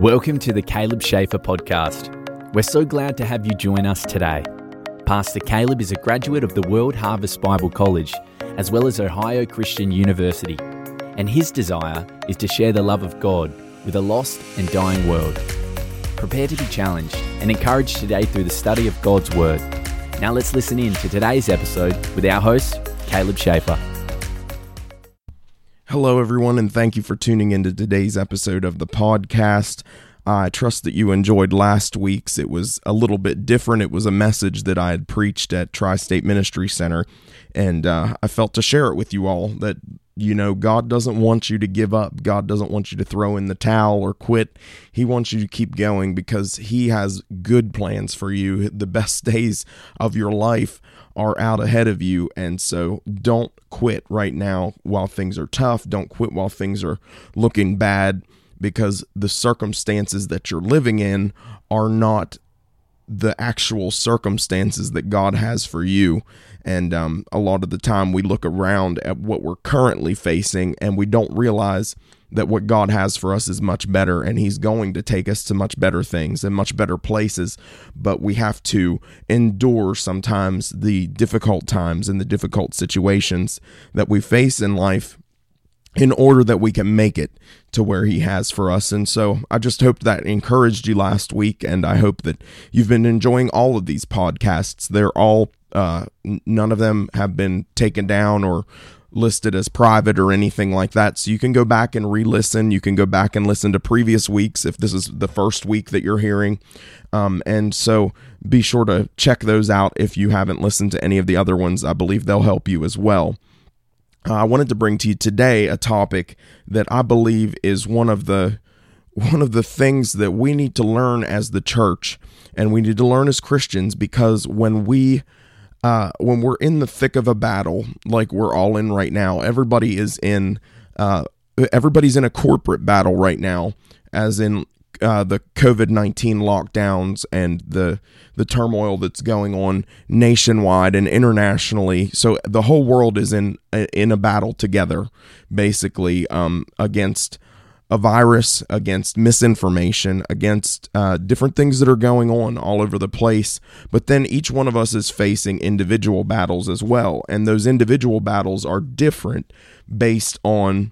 Welcome to the Caleb Schaefer podcast. We're so glad to have you join us today. Pastor Caleb is a graduate of the World Harvest Bible College, as well as Ohio Christian University, and his desire is to share the love of God with a lost and dying world. Prepare to be challenged and encouraged today through the study of God's Word. Now let's listen in to today's episode with our host, Caleb Schaefer. Hello, everyone, and thank you for tuning into today's episode of the podcast. I trust that you enjoyed last week's. It was a little bit different. It was a message that I had preached at Tri State Ministry Center, and uh, I felt to share it with you all that, you know, God doesn't want you to give up. God doesn't want you to throw in the towel or quit. He wants you to keep going because He has good plans for you. The best days of your life are out ahead of you. And so don't quit right now while things are tough. Don't quit while things are looking bad because the circumstances that you're living in are not the actual circumstances that God has for you. And um, a lot of the time we look around at what we're currently facing and we don't realize that what God has for us is much better and He's going to take us to much better things and much better places. But we have to endure sometimes the difficult times and the difficult situations that we face in life in order that we can make it to where he has for us. And so I just hope that encouraged you last week. And I hope that you've been enjoying all of these podcasts. They're all, uh, none of them have been taken down or listed as private or anything like that. So you can go back and re listen. You can go back and listen to previous weeks if this is the first week that you're hearing. Um, and so be sure to check those out if you haven't listened to any of the other ones. I believe they'll help you as well. Uh, I wanted to bring to you today a topic that I believe is one of the one of the things that we need to learn as the church and we need to learn as Christians because when we uh, when we're in the thick of a battle like we're all in right now, everybody is in uh, everybody's in a corporate battle right now, as in uh, the COVID nineteen lockdowns and the the turmoil that's going on nationwide and internationally. So the whole world is in in a battle together, basically um, against a virus, against misinformation, against uh, different things that are going on all over the place. But then each one of us is facing individual battles as well. And those individual battles are different based on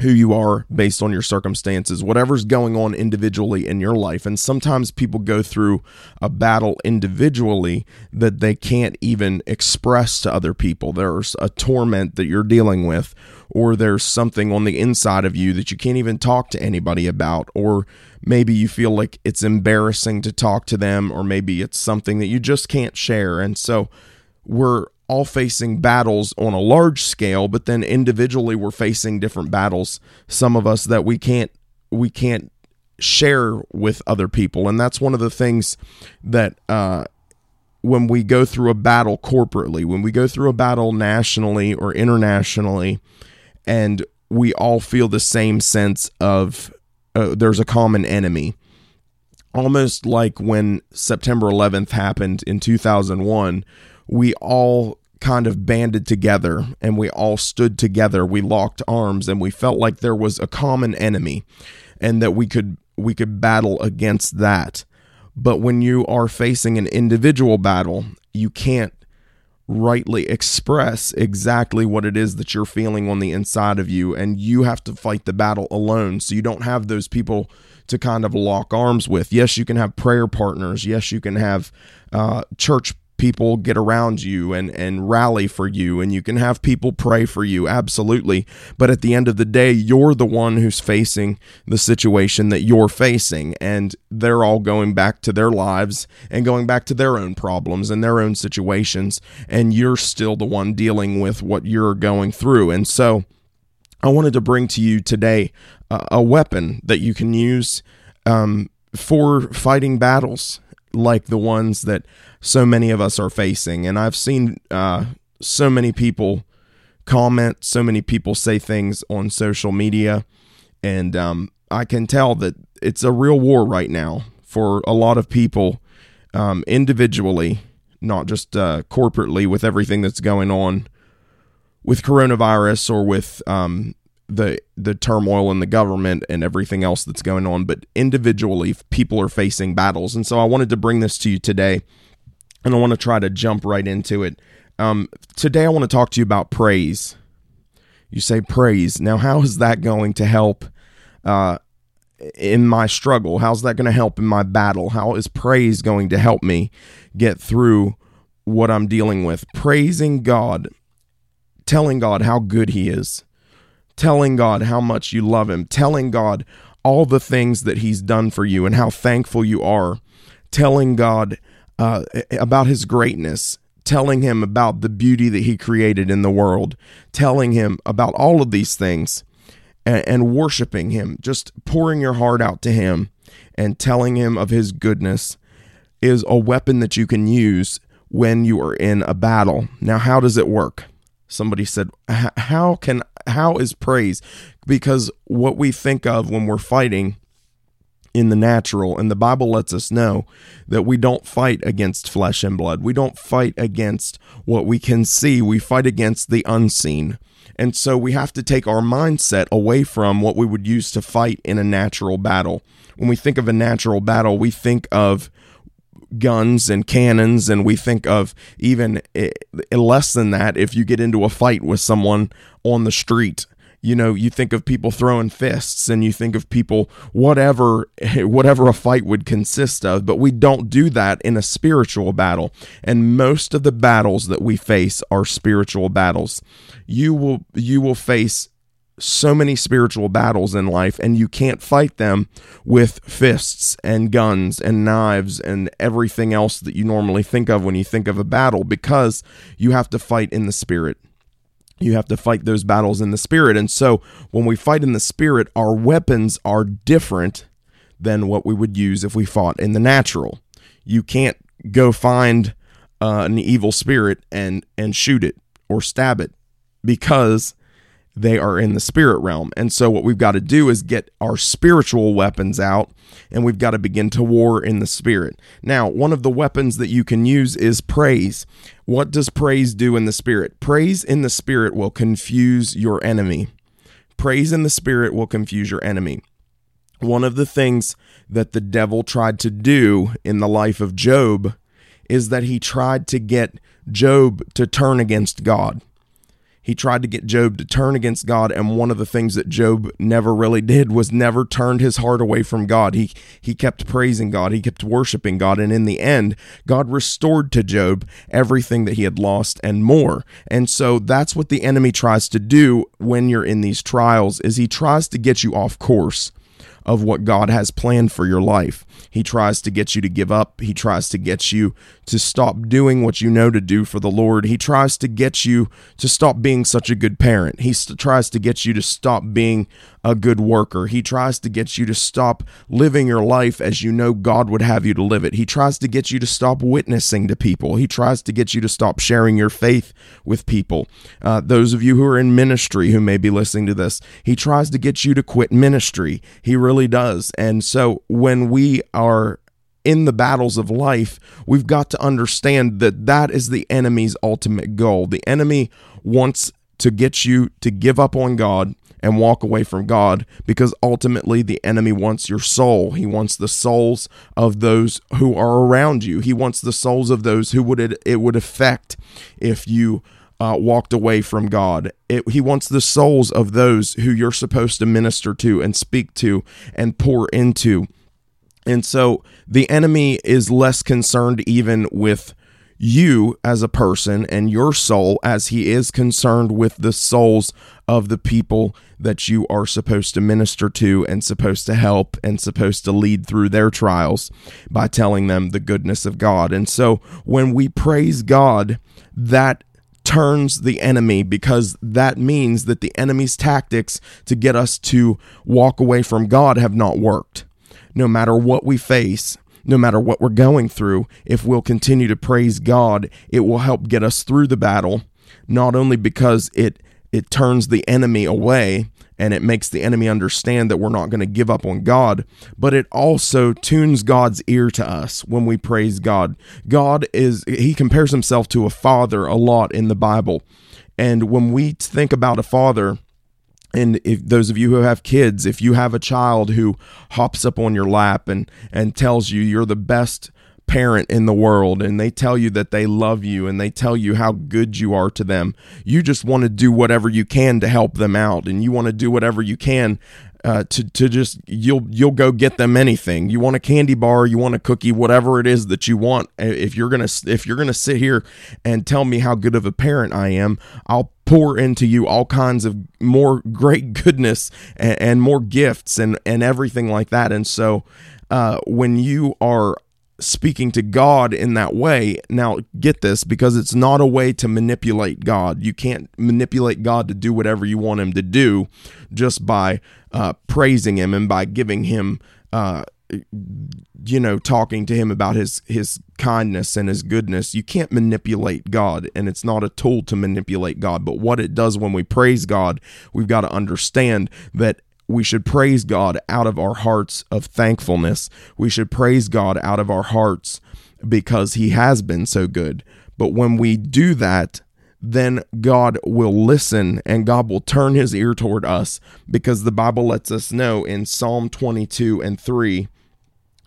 who you are based on your circumstances, whatever's going on individually in your life. And sometimes people go through a battle individually that they can't even express to other people. There's a torment that you're dealing with, or there's something on the inside of you that you can't even talk to anybody about, or maybe you feel like it's embarrassing to talk to them, or maybe it's something that you just can't share. And so we're all facing battles on a large scale, but then individually we're facing different battles. Some of us that we can't we can't share with other people, and that's one of the things that uh, when we go through a battle corporately, when we go through a battle nationally or internationally, and we all feel the same sense of uh, there's a common enemy. Almost like when September 11th happened in 2001 we all kind of banded together and we all stood together. We locked arms and we felt like there was a common enemy and that we could we could battle against that. But when you are facing an individual battle you can't rightly express exactly what it is that you're feeling on the inside of you and you have to fight the battle alone. So you don't have those people to kind of lock arms with. Yes you can have prayer partners. Yes you can have uh, church people get around you and and rally for you and you can have people pray for you absolutely. But at the end of the day you're the one who's facing the situation that you're facing and they're all going back to their lives and going back to their own problems and their own situations and you're still the one dealing with what you're going through. And so I wanted to bring to you today uh, a weapon that you can use um, for fighting battles like the ones that so many of us are facing. And I've seen uh, so many people comment, so many people say things on social media, and um, I can tell that it's a real war right now for a lot of people um, individually, not just uh, corporately with everything that's going on with coronavirus or with um, the the turmoil in the government and everything else that's going on, but individually people are facing battles. And so I wanted to bring this to you today, and I want to try to jump right into it. Um, today I want to talk to you about praise. You say praise. Now, how is that going to help uh, in my struggle? How's that going to help in my battle? How is praise going to help me get through what I'm dealing with? Praising God, telling God how good He is telling God how much you love Him, telling God all the things that He's done for you and how thankful you are, telling God uh, about His greatness, telling Him about the beauty that He created in the world, telling Him about all of these things, and, and worshiping Him, just pouring your heart out to Him and telling Him of His goodness is a weapon that you can use when you are in a battle. Now, how does it work? Somebody said, "How can how is praise?" Because what we think of when we're fighting in the natural, and the Bible lets us know that we don't fight against flesh and blood. We don't fight against what we can see. We fight against the unseen. And so we have to take our mindset away from what we would use to fight in a natural battle. When we think of a natural battle, we think of guns and cannons, and we think of even eh, less than that if you get into a fight with someone on the street you know you think of people throwing fists and you think of people whatever whatever a fight would consist of but we don't do that in a spiritual battle and most of the battles that we face are spiritual battles you will you will face so many spiritual battles in life, and you can't fight them with fists and guns and knives and everything else that you normally think of when you think of a battle because you have to fight in the spirit. You have to fight those battles in the spirit. And so when we fight in the spirit, our weapons are different than what we would use if we fought in the natural. You can't go find uh, an evil spirit and and shoot it or stab it because they are in the spirit realm. And so, what we've got to do is get our spiritual weapons out and we've got to begin to war in the spirit. Now, one of the weapons that you can use is praise. What does praise do in the spirit? Praise in the spirit will confuse your enemy. Praise in the spirit will confuse your enemy. One of the things that the devil tried to do in the life of Job is that he tried to get Job to turn against God he tried to get Job to turn against God and one of the things that Job never really did was never turned his heart away from God. He he kept praising God, he kept worshiping God and in the end God restored to Job everything that he had lost and more. And so that's what the enemy tries to do when you're in these trials is he tries to get you off course of what God has planned for your life. He tries to get you to give up. He tries to get you to stop doing what you know to do for the Lord. He tries to get you to stop being such a good parent. He st- tries to get you to stop being a good worker. He tries to get you to stop living your life as you know God would have you to live it. He tries to get you to stop witnessing to people. He tries to get you to stop sharing your faith with people. Uh, those of you who are in ministry who may be listening to this, he tries to get you to quit ministry. He really does. And so when we are in the battles of life, we've got to understand that that is the enemy's ultimate goal. The enemy wants to get you to give up on God and walk away from God because ultimately the enemy wants your soul. He wants the souls of those who are around you. He wants the souls of those who would it, it would affect if you uh, walked away from God. It, he wants the souls of those who you're supposed to minister to and speak to and pour into. And so the enemy is less concerned even with you as a person and your soul as he is concerned with the souls of the people that you are supposed to minister to and supposed to help and supposed to lead through their trials by telling them the goodness of God. And so when we praise God, that turns the enemy because that means that the enemy's tactics to get us to walk away from God have not worked. No matter what we face, no matter what we're going through, if we'll continue to praise God, it will help get us through the battle, not only because it it turns the enemy away and it makes the enemy understand that we're not going to give up on God, but it also tunes God's ear to us when we praise God. God is, he compares himself to a father a lot in the Bible. And when we think about a father, and if those of you who have kids if you have a child who hops up on your lap and and tells you you're the best parent in the world and they tell you that they love you and they tell you how good you are to them you just want to do whatever you can to help them out and you want to do whatever you can uh, to to just you'll you'll go get them anything. You want a candy bar, you want a cookie, whatever it is that you want. If you're gonna if you're gonna sit here and tell me how good of a parent I am, I'll pour into you all kinds of more great goodness and, and more gifts and and everything like that. And so uh, when you are speaking to God in that way. Now, get this because it's not a way to manipulate God. You can't manipulate God to do whatever you want him to do just by uh, praising him and by giving him. Uh, you know talking to him about his his kindness and his goodness you can't manipulate god and it's not a tool to manipulate god but what it does when we praise god we've got to understand that we should praise God out of our hearts of thankfulness. We should praise God out of our hearts because He has been so good. But when we do that, then God will listen and God will turn his ear toward us because the Bible lets us know in Psalm 22 and 3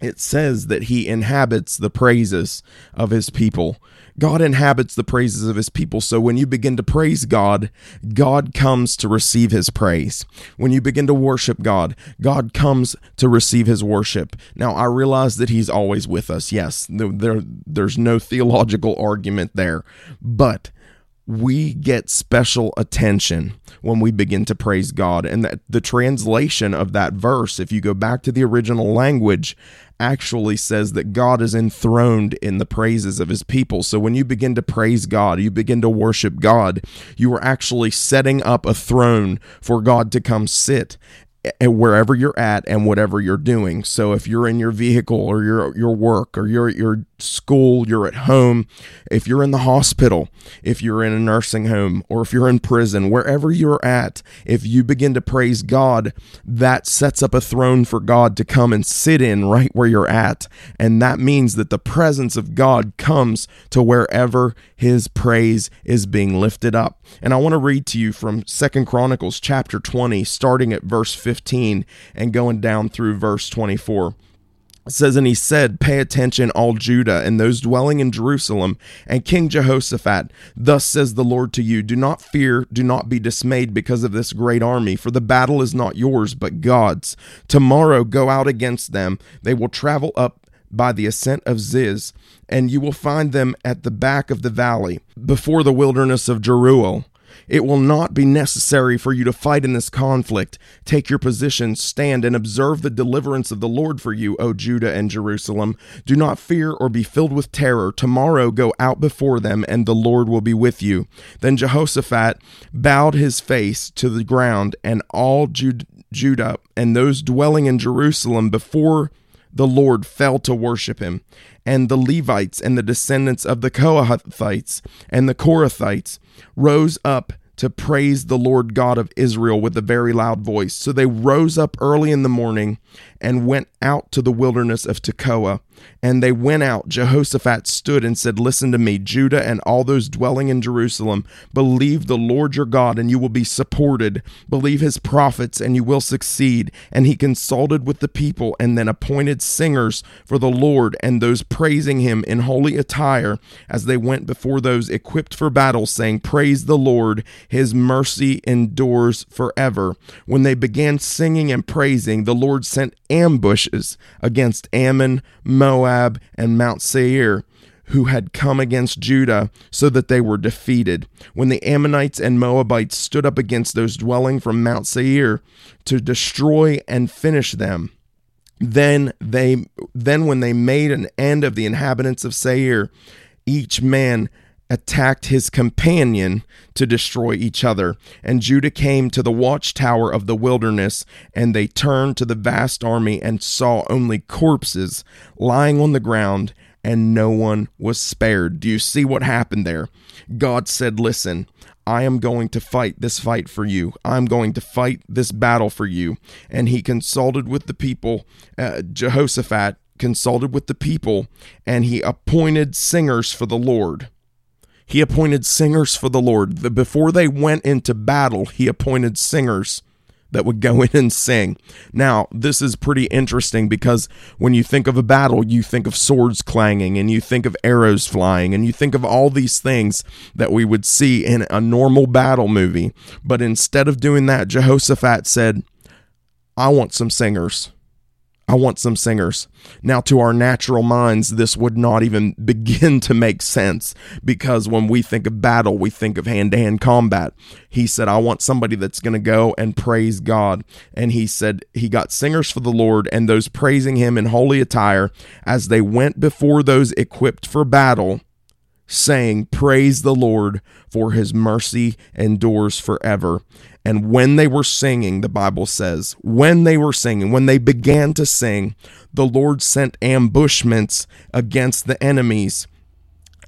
it says that he inhabits the praises of his people. God inhabits the praises of his people. So when you begin to praise God, God comes to receive his praise. When you begin to worship God, God comes to receive his worship. Now, I realize that he's always with us. Yes, there, there's no theological argument there. But we get special attention when we begin to praise God. And that the translation of that verse, if you go back to the original language, actually says that God is enthroned in the praises of his people. So when you begin to praise God, you begin to worship God, you are actually setting up a throne for God to come sit wherever you're at and whatever you're doing. So if you're in your vehicle or your your work or you're your school, you're at home, if you're in the hospital, if you're in a nursing home or if you're in prison, wherever you're at, if you begin to praise God, that sets up a throne for God to come and sit in right where you're at. And that means that the presence of God comes to wherever his praise is being lifted up. And I want to read to you from Second Chronicles chapter 20 starting at verse 15 15 and going down through verse 24 says, And he said, Pay attention, all Judah, and those dwelling in Jerusalem, and King Jehoshaphat. Thus says the Lord to you Do not fear, do not be dismayed because of this great army, for the battle is not yours, but God's. Tomorrow go out against them. They will travel up by the ascent of Ziz, and you will find them at the back of the valley, before the wilderness of Jeruel. It will not be necessary for you to fight in this conflict. Take your position, stand, and observe the deliverance of the Lord for you, O Judah and Jerusalem. Do not fear or be filled with terror. Tomorrow go out before them, and the Lord will be with you. Then Jehoshaphat bowed his face to the ground, and all Judah and those dwelling in Jerusalem before the Lord fell to worship him. And the Levites and the descendants of the Kohathites and the Korathites rose up to praise the Lord God of Israel with a very loud voice. So they rose up early in the morning and went out to the wilderness of Tekoa. And they went out. Jehoshaphat stood and said, Listen to me, Judah and all those dwelling in Jerusalem. Believe the Lord your God, and you will be supported. Believe his prophets, and you will succeed. And he consulted with the people, and then appointed singers for the Lord, and those praising him in holy attire as they went before those equipped for battle, saying, Praise the Lord, his mercy endures forever. When they began singing and praising, the Lord sent ambushes against Ammon, Moab, and Mount Seir who had come against Judah, so that they were defeated. When the Ammonites and Moabites stood up against those dwelling from Mount Seir to destroy and finish them, then they then when they made an end of the inhabitants of Seir, each man attacked his companion to destroy each other. And Judah came to the watchtower of the wilderness, and they turned to the vast army and saw only corpses lying on the ground, and no one was spared. Do you see what happened there? God said, Listen, I am going to fight this fight for you. I'm going to fight this battle for you. And he consulted with the people, uh, Jehoshaphat consulted with the people, and he appointed singers for the Lord he appointed singers for the Lord. Before they went into battle, he appointed singers that would go in and sing. Now, this is pretty interesting because when you think of a battle, you think of swords clanging and you think of arrows flying and you think of all these things that we would see in a normal battle movie. But instead of doing that, Jehoshaphat said, I want some singers. I want some singers. Now, to our natural minds, this would not even begin to make sense because when we think of battle, we think of hand to hand combat. He said, I want somebody that's going to go and praise God. And he said, He got singers for the Lord and those praising Him in holy attire as they went before those equipped for battle saying, Praise the Lord, for his mercy endures forever. And when they were singing, the Bible says, when they were singing, when they began to sing, the Lord sent ambushments against the enemies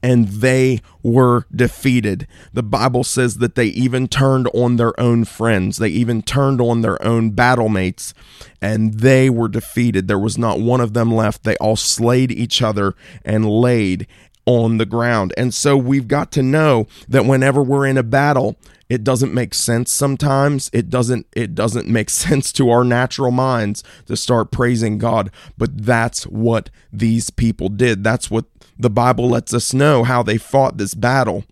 and they were defeated. The Bible says that they even turned on their own friends, they even turned on their own battle mates, and they were defeated. There was not one of them left. They all slayed each other and laid on the ground. And so we've got to know that whenever we're in a battle, it doesn't make sense sometimes. It doesn't it doesn't make sense to our natural minds to start praising God, but that's what these people did. That's what the Bible lets us know how they fought this battle.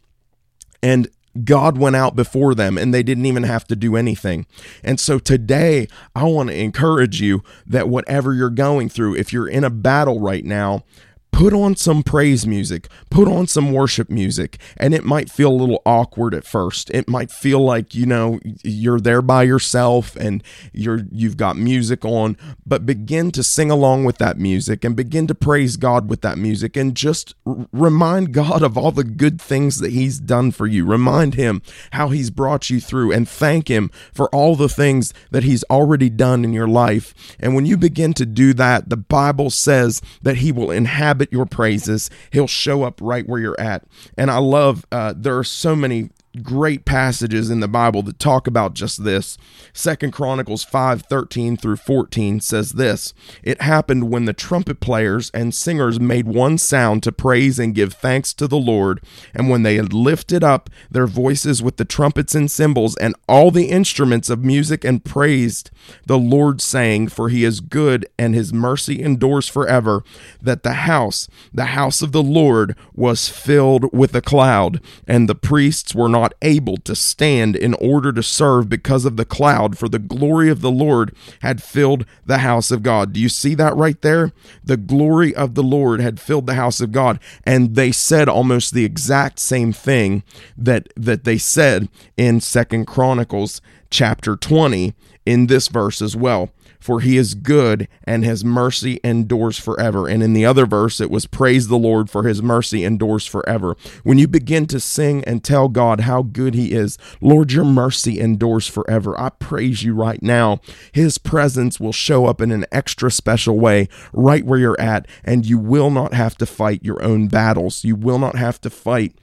And God went out before them and they didn't even have to do anything. And so today, I want to encourage you that whatever you're going through, if you're in a battle right now, put on some praise music, put on some worship music, and it might feel a little awkward at first. It might feel like, you know, you're there by yourself and you're you've got music on, but begin to sing along with that music and begin to praise God with that music and just r- remind God of all the good things that he's done for you. Remind him how he's brought you through and thank him for all the things that he's already done in your life. And when you begin to do that, the Bible says that he will inhabit your praises. He'll show up right where you're at. And I love, uh, there are so many great passages in the Bible that talk about just this. Second Chronicles 5 13 through 14 says this It happened when the trumpet players and singers made one sound to praise and give thanks to the Lord, and when they had lifted up their voices with the trumpets and cymbals and all the instruments of music and praised the Lord, saying, For he is good and his mercy endures forever, that the house, the house of the Lord, was filled with a cloud, and the priests were not able to stand in order to serve because of the cloud, for the glory of the Lord had filled the house of God. Do you see that right there? The glory of the Lord had filled the house of God. And they said almost the exact same thing that, that they said in Second Chronicles chapter 20 in this verse as well for he is good and his mercy endures forever. And in the other verse, it was praise the Lord for his mercy endures forever. When you begin to sing and tell God how good he is, Lord, your mercy endures forever. I praise you right now. His presence will show up in an extra special way right where you're at, and you will not have to fight your own battles. You will not have to fight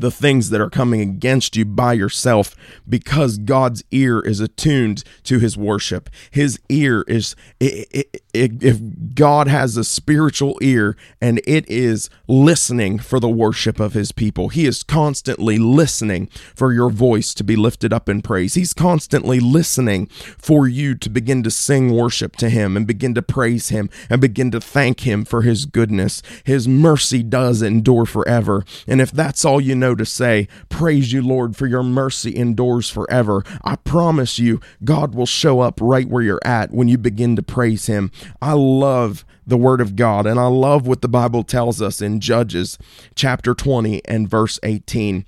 the things that are coming against you by yourself because God's ear is attuned to his worship. His ear is, if God has a spiritual ear and it is listening for the worship of his people, he is constantly listening for your voice to be lifted up in praise. He's constantly listening for you to begin to sing worship to him and begin to praise him and begin to thank him for his goodness. His mercy does endure forever. And if that's all you know, to say, Praise you, Lord, for your mercy endures forever. I promise you, God will show up right where you're at when you begin to praise Him. I love the Word of God, and I love what the Bible tells us in Judges chapter 20 and verse 18.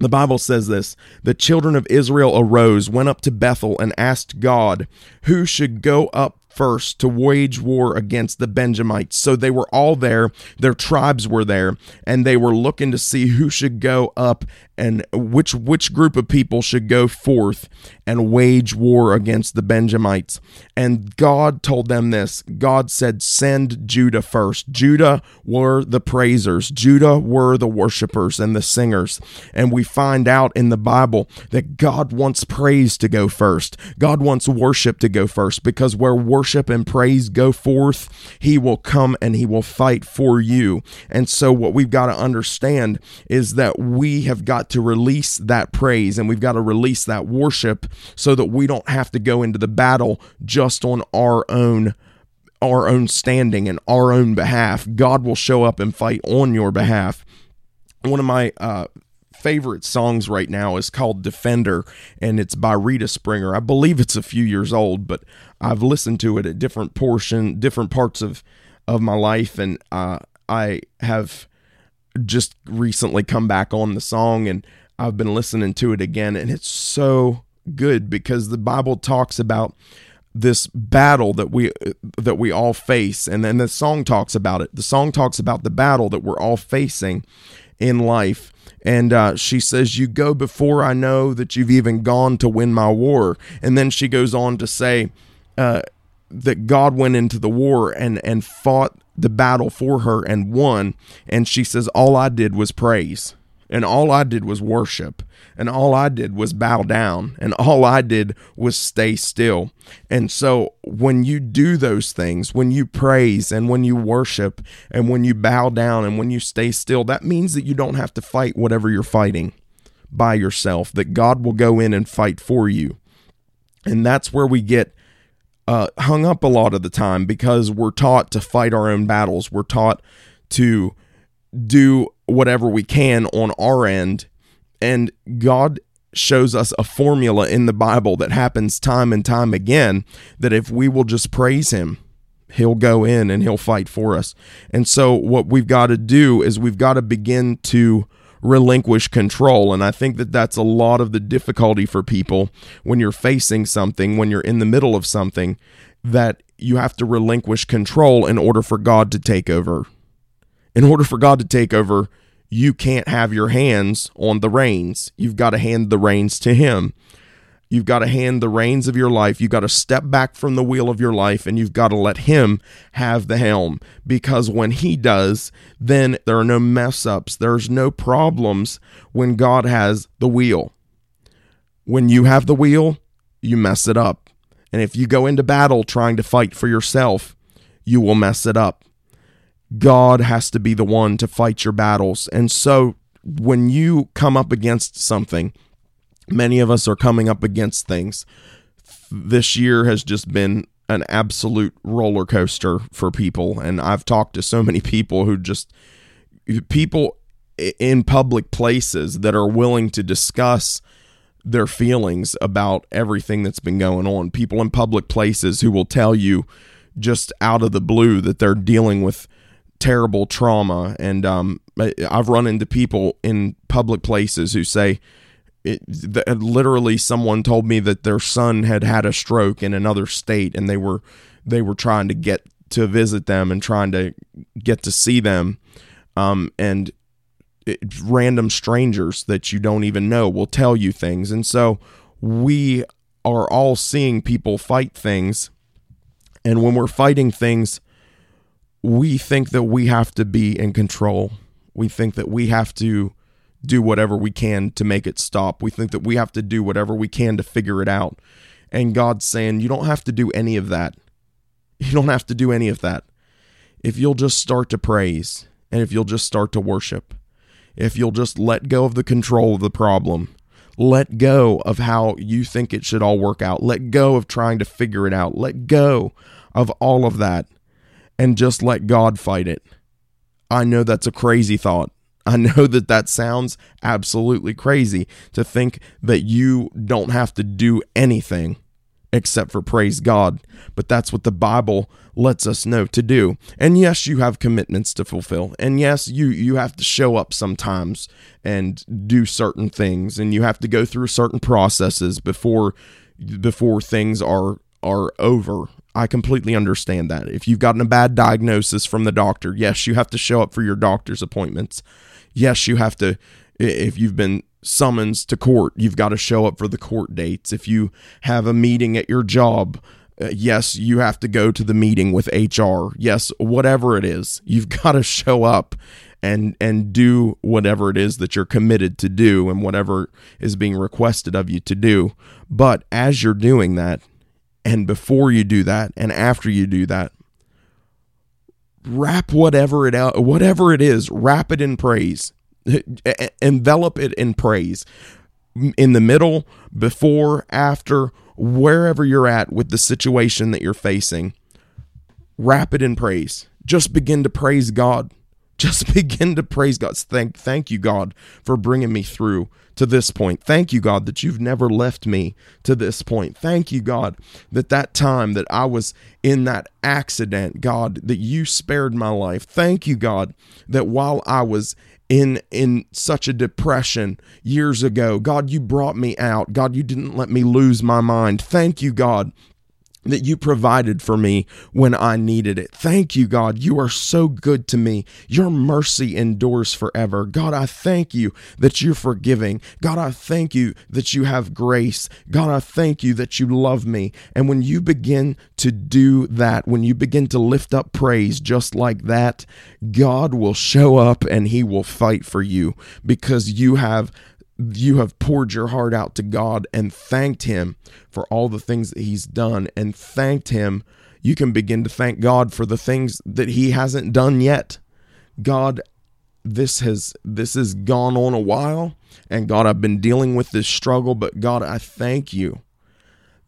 The Bible says this The children of Israel arose, went up to Bethel, and asked God, Who should go up first to wage war against the Benjamites. So they were all there, their tribes were there, and they were looking to see who should go up and which which group of people should go forth and wage war against the Benjamites. And God told them this. God said, "Send Judah first. Judah were the praisers. Judah were the worshipers and the singers." And we find out in the Bible that God wants praise to go first. God wants worship to go first because where worship and praise go forth, he will come and he will fight for you. And so, what we've got to understand is that we have got to release that praise and we've got to release that worship so that we don't have to go into the battle just on our own our own standing and our own behalf. God will show up and fight on your behalf. One of my uh, favorite songs right now is called Defender, and it's by Rita Springer. I believe it's a few years old, but I've listened to it at different portion, different parts of of my life, and uh, I have just recently come back on the song, and I've been listening to it again, and it's so good because the Bible talks about this battle that we that we all face and then the song talks about it. The song talks about the battle that we're all facing in life and uh, she says you go before i know that you've even gone to win my war. And then she goes on to say uh, that god went into the war and and fought the battle for her and won and she says all i did was praise and all I did was worship, and all I did was bow down, and all I did was stay still. And so, when you do those things, when you praise, and when you worship, and when you bow down, and when you stay still, that means that you don't have to fight whatever you're fighting by yourself, that God will go in and fight for you. And that's where we get uh, hung up a lot of the time because we're taught to fight our own battles. We're taught to do whatever we can on our end. And God shows us a formula in the Bible that happens time and time again that if we will just praise Him, He'll go in and He'll fight for us. And so, what we've got to do is we've got to begin to relinquish control. And I think that that's a lot of the difficulty for people when you're facing something, when you're in the middle of something, that you have to relinquish control in order for God to take over in order for God to take over, you can't have your hands on the reins. You've got to hand the reins to Him. You've got to hand the reins of your life. You've got to step back from the wheel of your life and you've got to let Him have the helm. Because when He does, then there are no mess ups. There's no problems when God has the wheel. When you have the wheel, you mess it up. And if you go into battle trying to fight for yourself, you will mess it up. God has to be the one to fight your battles. And so when you come up against something, many of us are coming up against things. This year has just been an absolute roller coaster for people. And I've talked to so many people who just, people in public places that are willing to discuss their feelings about everything that's been going on. People in public places who will tell you just out of the blue that they're dealing with terrible trauma. And um, I've run into people in public places who say, it, the, literally someone told me that their son had had a stroke in another state and they were they were trying to get to visit them and trying to get to see them. Um, and it, random strangers that you don't even know will tell you things. And so we are all seeing people fight things. And when we're fighting things we think that we have to be in control. We think that we have to do whatever we can to make it stop. We think that we have to do whatever we can to figure it out. And God's saying, you don't have to do any of that. You don't have to do any of that. If you'll just start to praise and if you'll just start to worship, if you'll just let go of the control of the problem, let go of how you think it should all work out, let go of trying to figure it out, let go of all of that and just let God fight it. I know that's a crazy thought. I know that that sounds absolutely crazy to think that you don't have to do anything except for praise God. But that's what the Bible lets us know to do. And yes, you have commitments to fulfill. And yes, you you have to show up sometimes and do certain things and you have to go through certain processes before before things are are over I completely understand that. If you've gotten a bad diagnosis from the doctor, yes, you have to show up for your doctor's appointments. Yes, you have to, if you've been summoned to court, you've got to show up for the court dates. If you have a meeting at your job, uh, yes, you have to go to the meeting with HR. Yes, whatever it is, you've got to show up and and do whatever it is that you're committed to do and whatever is being requested of you to do. But as you're doing that, And before you do that, and after you do that, wrap whatever it out, whatever it is, wrap it in praise, envelop it in praise. In the middle, before, after, wherever you're at with the situation that you're facing, wrap it in praise. Just begin to praise God. Just begin to praise God. Thank, thank you, God, for bringing me through to this point. Thank you, God, that you've never left me to this point. Thank you, God, that that time that I was in that accident, God, that you spared my life. Thank you, God, that while I was in in such a depression years ago, God, you brought me out. God, you didn't let me lose my mind. Thank you, God, that you provided for me when I needed it. Thank you, God. You are so good to me. Your mercy endures forever. God, I thank you that you're forgiving. God, I thank you that you have grace. God, I thank you that you love me. And when you begin to do that, when you begin to lift up praise just like that, God will show up and he will fight for you because you have you have poured your heart out to God and thanked Him for all the things that He's done and thanked Him, you can begin to thank God for the things that He hasn't done yet. God, this has this has gone on a while, and God, I've been dealing with this struggle, but God, I thank you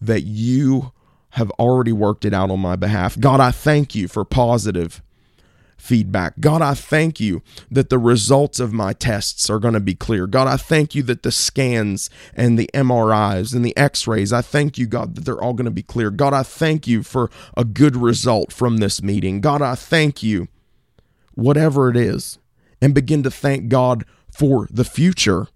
that you have already worked it out on my behalf. God, I thank you for positive feedback. God, I thank you that the results of my tests are going to be clear. God, I thank you that the scans and the MRIs and the x rays, I thank you, God, that they're all going to be clear. God, I thank you for a good result from this meeting. God, I thank you, whatever it is, and begin to thank God for the future.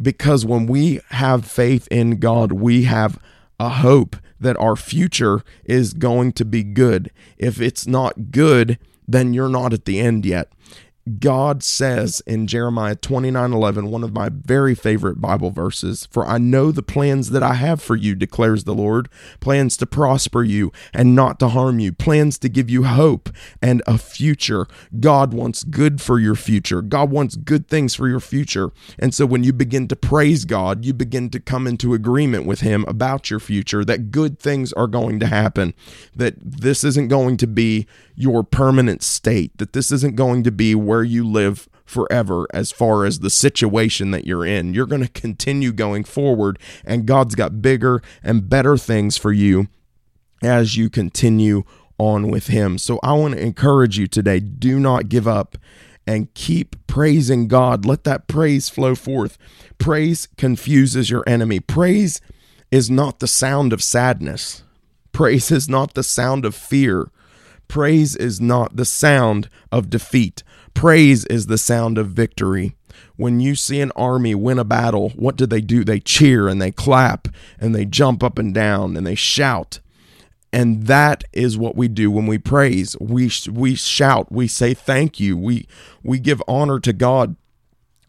Because when we have faith in God, we have a hope that our future is going to be good. If it's not good, then you're not at the end yet. God says in Jeremiah 29 11, one of my very favorite Bible verses, For I know the plans that I have for you, declares the Lord plans to prosper you and not to harm you, plans to give you hope and a future. God wants good for your future. God wants good things for your future. And so when you begin to praise God, you begin to come into agreement with Him about your future, that good things are going to happen, that this isn't going to be your permanent state, that this isn't going to be where you live forever as far as the situation that you're in. You're going to continue going forward, and God's got bigger and better things for you as you continue on with Him. So I want to encourage you today do not give up and keep praising God. Let that praise flow forth. Praise confuses your enemy. Praise is not the sound of sadness, praise is not the sound of fear. Praise is not the sound of defeat. Praise is the sound of victory. When you see an army win a battle, what do they do? They cheer and they clap and they jump up and down and they shout. And that is what we do when we praise. We we shout, we say thank you. We we give honor to God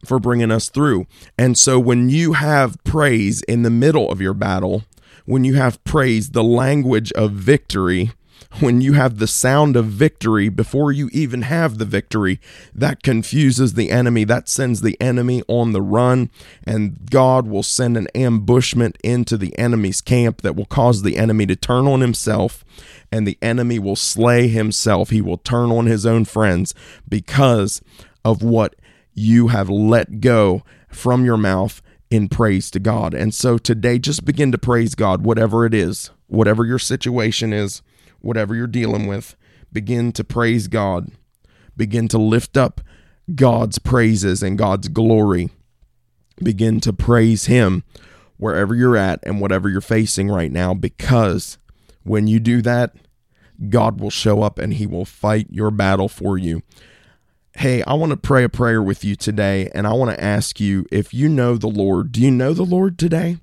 for bringing us through. And so when you have praise in the middle of your battle, when you have praise, the language of victory, when you have the sound of victory before you even have the victory, that confuses the enemy. That sends the enemy on the run, and God will send an ambushment into the enemy's camp that will cause the enemy to turn on himself, and the enemy will slay himself. He will turn on his own friends because of what you have let go from your mouth in praise to God. And so today, just begin to praise God, whatever it is, whatever your situation is whatever you're dealing with, begin to praise God. Begin to lift up God's praises and God's glory. Begin to praise Him wherever you're at and whatever you're facing right now, because when you do that, God will show up and He will fight your battle for you. Hey, I want to pray a prayer with you today, and I want to ask you if you know the Lord. Do you know the Lord today?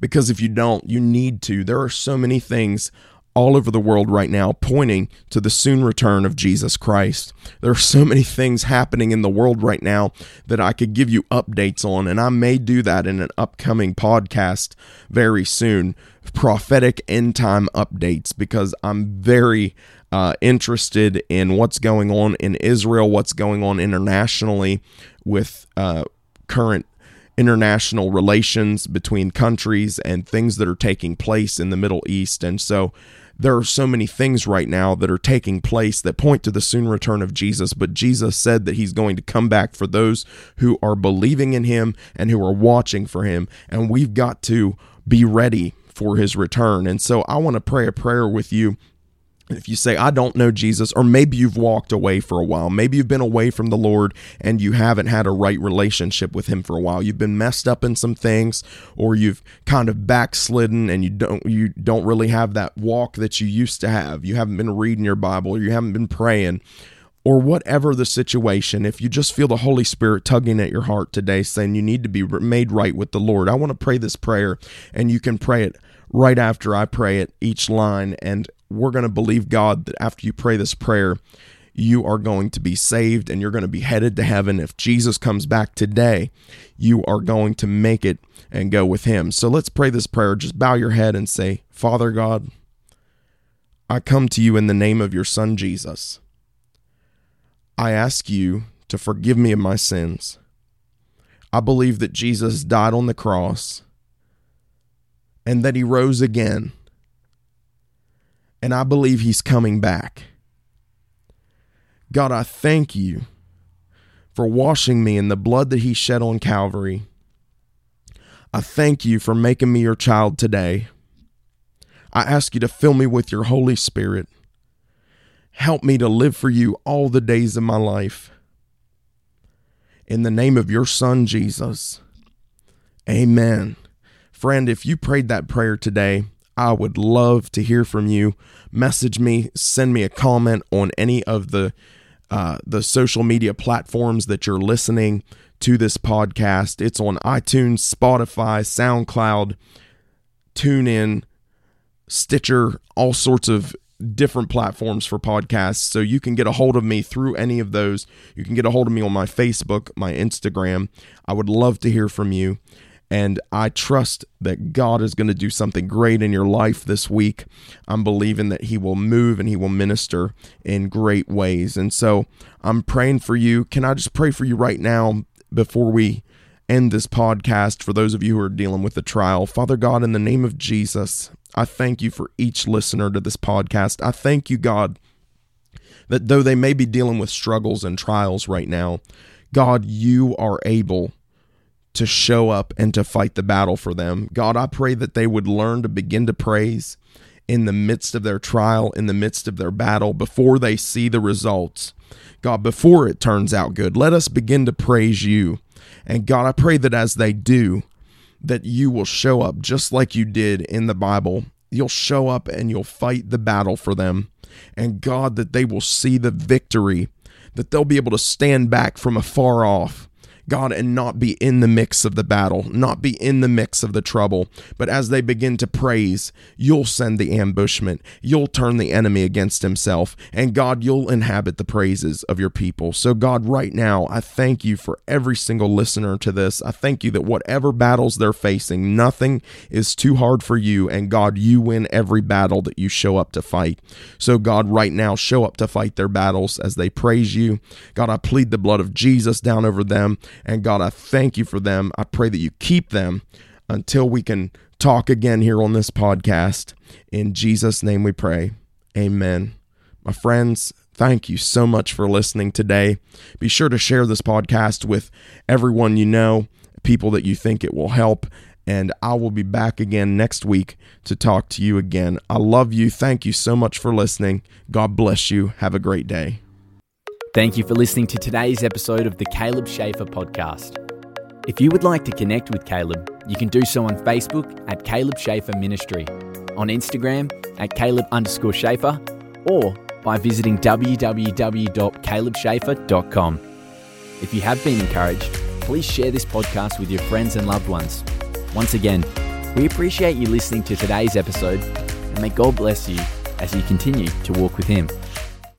Because if you don't, you need to. There are so many things all over the world right now pointing to the soon return of Jesus Christ. There are so many things happening in the world right now that I could give you updates on, and I may do that in an upcoming podcast very soon. Prophetic end time updates because I'm very uh, interested in what's going on in Israel, what's going on internationally with uh, current international relations between countries and things that are taking place in the Middle East. And so there are so many things right now that are taking place that point to the soon return of Jesus. But Jesus said that he's going to come back for those who are believing in him and who are watching for him. And we've got to be ready for his return. And so I want to pray a prayer with you if you say, I don't know Jesus, or maybe you've walked away for a while, maybe you've been away from the Lord and you haven't had a right relationship with Him for a while. You've been messed up in some things, or you've kind of backslidden and you don't you don't really have that walk that you used to have. You haven't been reading your Bible, or you haven't been praying, or whatever the situation. If you just feel the Holy Spirit tugging at your heart today, saying you need to be made right with the Lord, I want to pray this prayer, and you can pray it right after I pray it each line and we're going to believe God that after you pray this prayer, you are going to be saved and you're going to be headed to heaven. If Jesus comes back today, you are going to make it and go with him. So let's pray this prayer. Just bow your head and say, Father God, I come to you in the name of your Son Jesus. I ask you to forgive me of my sins. I believe that Jesus died on the cross and that he rose again and I believe he's coming back. God, I thank you for washing me in the blood that he shed on Calvary. I thank you for making me your child today. I ask you to fill me with your Holy Spirit. Help me to live for you all the days of my life. In the name of your Son, Jesus. Amen. Friend, if you prayed that prayer today, I would love to hear from you. Message me, send me a comment on any of the uh, the social media platforms that you're listening to this podcast. It's on iTunes, Spotify, SoundCloud, TuneIn, Stitcher, all sorts of different platforms for podcasts. So you can get a hold of me through any of those. You can get a hold of me on my Facebook, my Instagram. I would love to hear from you. And I trust that God is going to do something great in your life this week. I'm believing that He will move and He will minister in great ways. And so I'm praying for you. Can I just pray for you right now before we end this podcast for those of you who are dealing with the trial? Father God, in the name of Jesus, I thank you for each listener to this podcast. I thank you, God, that though they may be dealing with struggles and trials right now, God, you are able to show up and to fight the battle for them. God, I pray that they would learn to begin to praise in the midst of their trial, in the midst of their battle, before they see the results. God, before it turns out good, let us begin to praise you. And God, I pray that as they do, that you will show up just like you did in the Bible. You'll show up and you'll fight the battle for them. And God, that they will see the victory, that they'll be able to stand back from afar off God, and not be in the mix of the battle, not be in the mix of the trouble. But as they begin to praise, you'll send the ambushment, you'll turn the enemy against himself, and God, you'll inhabit the praises of your people. So, God, right now, I thank you for every single listener to this. I thank you that whatever battles they're facing, nothing is too hard for you, and God, you win every battle that you show up to fight. So, God, right now, show up to fight their battles as they praise you. God, I plead the blood of Jesus down over them and God, I thank you for them. I pray that you keep them until we can talk again here on this podcast. In Jesus' name we pray. Amen. My friends, thank you so much for listening today. Be sure to share this podcast with everyone you know, people that you think it will help. And I will be back again next week to talk to you again. I love you. Thank you so much for listening. God bless you. Have a great day. Thank you for listening to today's episode of the Caleb Schaefer podcast. If you would like to connect with Caleb, you can do so on Facebook at Caleb Schaefer Ministry, on Instagram at Caleb underscore Schaefer, or by visiting www.calebschaefer.com. If you have been encouraged, please share this podcast with your friends and loved ones. Once again, we appreciate you listening to today's episode, and may God bless you as you continue to walk with Him.